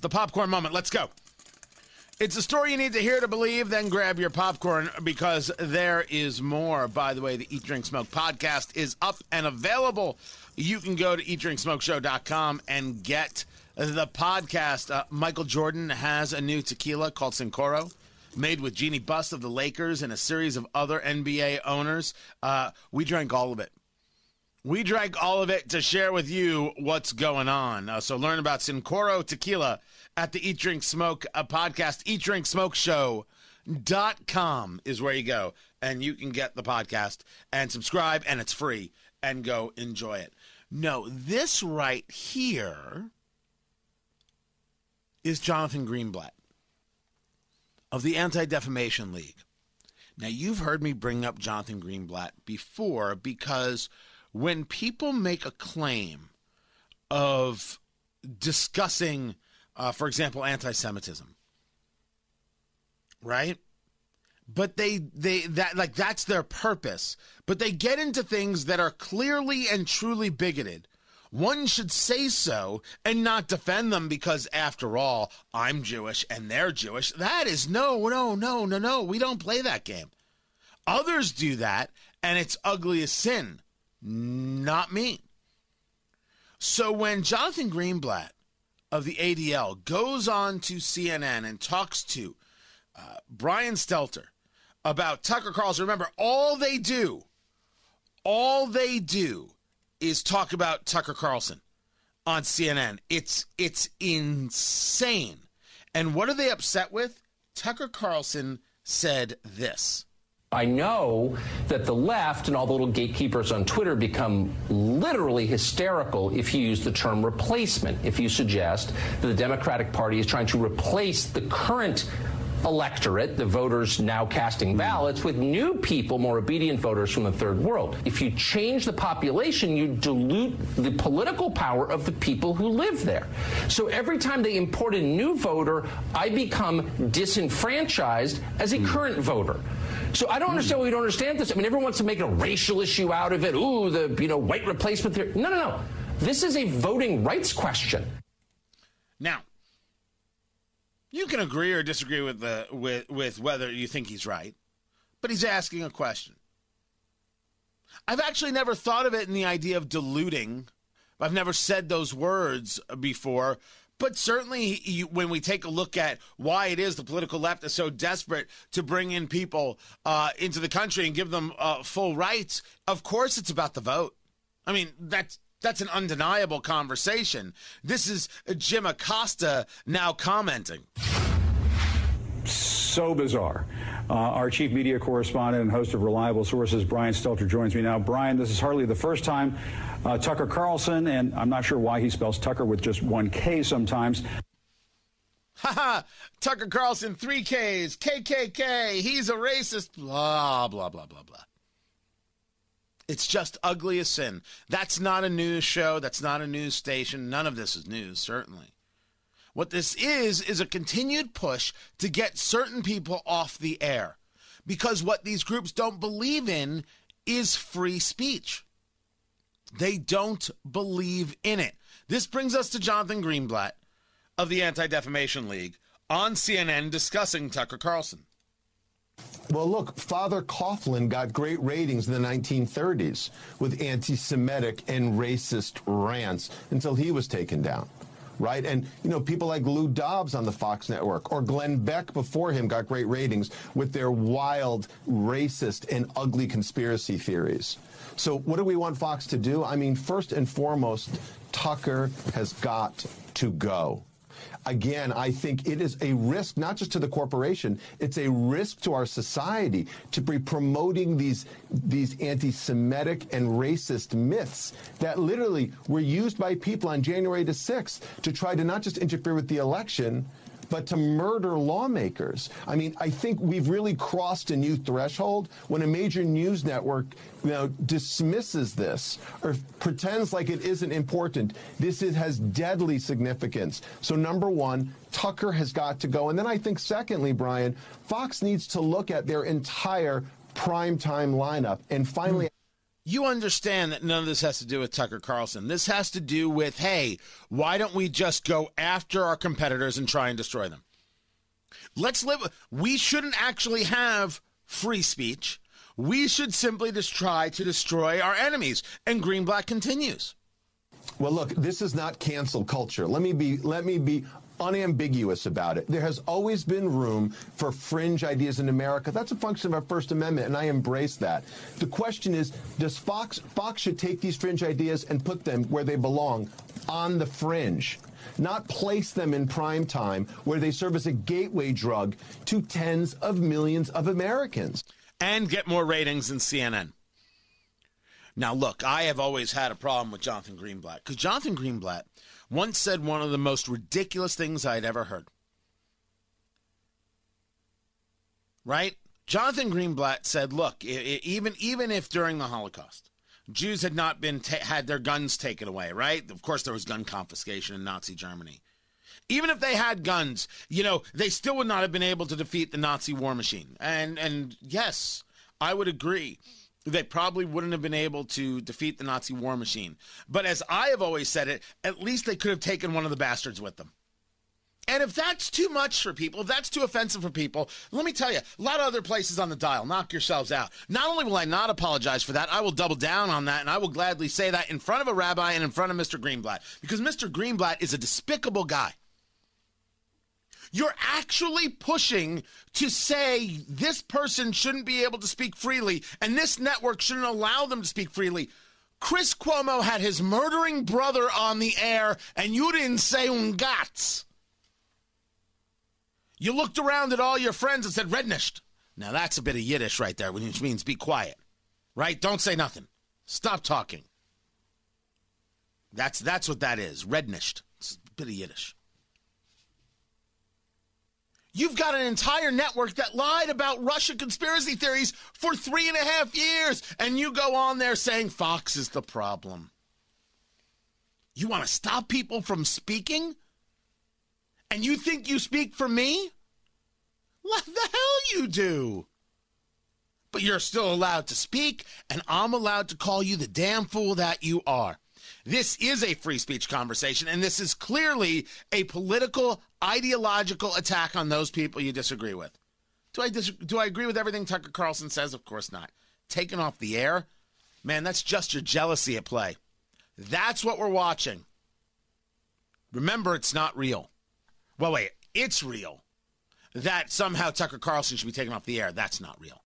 The popcorn moment. Let's go. It's a story you need to hear to believe. Then grab your popcorn because there is more. By the way, the Eat Drink Smoke podcast is up and available. You can go to eatdrinksmokeshow.com and get the podcast. Uh, Michael Jordan has a new tequila called Cincoro. Made with Jeanie Buss of the Lakers and a series of other NBA owners. Uh, we drank all of it. We drank all of it to share with you what's going on. Uh, so learn about Cincoro Tequila at the Eat Drink Smoke podcast. Eat Drink Smoke Show dot com is where you go and you can get the podcast and subscribe and it's free and go enjoy it. No, this right here is Jonathan Greenblatt of the Anti Defamation League. Now, you've heard me bring up Jonathan Greenblatt before because when people make a claim of discussing, uh, for example, anti Semitism, right? But they, they, that, like, that's their purpose. But they get into things that are clearly and truly bigoted. One should say so and not defend them because, after all, I'm Jewish and they're Jewish. That is no, no, no, no, no. We don't play that game. Others do that, and it's ugly as sin. Not me. So when Jonathan Greenblatt of the ADL goes on to CNN and talks to uh, Brian Stelter about Tucker Carlson, remember, all they do, all they do is talk about Tucker Carlson on CNN. It's it's insane. And what are they upset with? Tucker Carlson said this. I know that the left and all the little gatekeepers on Twitter become literally hysterical if you use the term replacement, if you suggest that the Democratic Party is trying to replace the current electorate, the voters now casting ballots, with new people, more obedient voters from the third world. If you change the population, you dilute the political power of the people who live there. So every time they import a new voter, I become disenfranchised as a hmm. current voter. So I don't understand hmm. why we don't understand this. I mean, everyone wants to make a racial issue out of it. Ooh, the you know white replacement theory. No, no, no. This is a voting rights question. Now, you can agree or disagree with the with with whether you think he's right, but he's asking a question. I've actually never thought of it in the idea of diluting. I've never said those words before, but certainly you, when we take a look at why it is the political left is so desperate to bring in people uh, into the country and give them uh, full rights, of course it's about the vote. I mean, that's that's an undeniable conversation. This is Jim Acosta now commenting. So bizarre. Uh, our chief media correspondent and host of Reliable Sources, Brian Stelter, joins me now. Brian, this is hardly the first time uh, Tucker Carlson, and I'm not sure why he spells Tucker with just one K sometimes. Haha, Tucker Carlson, three Ks, KKK, he's a racist, blah, blah, blah, blah, blah. It's just ugly as sin. That's not a news show. That's not a news station. None of this is news, certainly. What this is, is a continued push to get certain people off the air. Because what these groups don't believe in is free speech. They don't believe in it. This brings us to Jonathan Greenblatt of the Anti Defamation League on CNN discussing Tucker Carlson. Well, look, Father Coughlin got great ratings in the 1930s with anti Semitic and racist rants until he was taken down. Right? And, you know, people like Lou Dobbs on the Fox network or Glenn Beck before him got great ratings with their wild, racist, and ugly conspiracy theories. So, what do we want Fox to do? I mean, first and foremost, Tucker has got to go again, I think it is a risk not just to the corporation, it's a risk to our society to be promoting these these anti-Semitic and racist myths that literally were used by people on January the 6th to try to not just interfere with the election, but to murder lawmakers. I mean, I think we've really crossed a new threshold when a major news network you know, dismisses this or pretends like it isn't important. This is, has deadly significance. So, number one, Tucker has got to go. And then I think, secondly, Brian, Fox needs to look at their entire primetime lineup and finally. You understand that none of this has to do with Tucker Carlson. This has to do with, hey, why don't we just go after our competitors and try and destroy them? Let's live. We shouldn't actually have free speech. We should simply just try to destroy our enemies. And Greenblatt continues. Well, look, this is not cancel culture. Let me be let me be unambiguous about it. There has always been room for fringe ideas in America. That's a function of our First Amendment, and I embrace that. The question is, does Fox Fox should take these fringe ideas and put them where they belong, on the fringe? Not place them in prime time where they serve as a gateway drug to tens of millions of Americans. And get more ratings than CNN. Now, look, I have always had a problem with Jonathan Greenblatt because Jonathan Greenblatt once said one of the most ridiculous things I'd ever heard. Right? Jonathan Greenblatt said, "Look, even even if during the Holocaust, Jews had not been ta- had their guns taken away, right? Of course, there was gun confiscation in Nazi Germany. Even if they had guns, you know, they still would not have been able to defeat the Nazi war machine. And and yes, I would agree." They probably wouldn't have been able to defeat the Nazi war machine. But as I have always said it, at least they could have taken one of the bastards with them. And if that's too much for people, if that's too offensive for people, let me tell you, a lot of other places on the dial, knock yourselves out. Not only will I not apologize for that, I will double down on that, and I will gladly say that in front of a rabbi and in front of Mr. Greenblatt, because Mr. Greenblatt is a despicable guy. You're actually pushing to say this person shouldn't be able to speak freely and this network shouldn't allow them to speak freely. Chris Cuomo had his murdering brother on the air and you didn't say un gats. You looked around at all your friends and said rednished. Now that's a bit of Yiddish right there, which means be quiet. Right? Don't say nothing. Stop talking. That's that's what that is. Rednished. It's a bit of Yiddish. You've got an entire network that lied about Russia conspiracy theories for three and a half years, and you go on there saying Fox is the problem. You want to stop people from speaking? And you think you speak for me? What the hell you do? But you're still allowed to speak, and I'm allowed to call you the damn fool that you are. This is a free speech conversation, and this is clearly a political, ideological attack on those people you disagree with. Do I dis- do I agree with everything Tucker Carlson says? Of course not. Taken off the air, man, that's just your jealousy at play. That's what we're watching. Remember, it's not real. Well, wait, it's real. That somehow Tucker Carlson should be taken off the air. That's not real.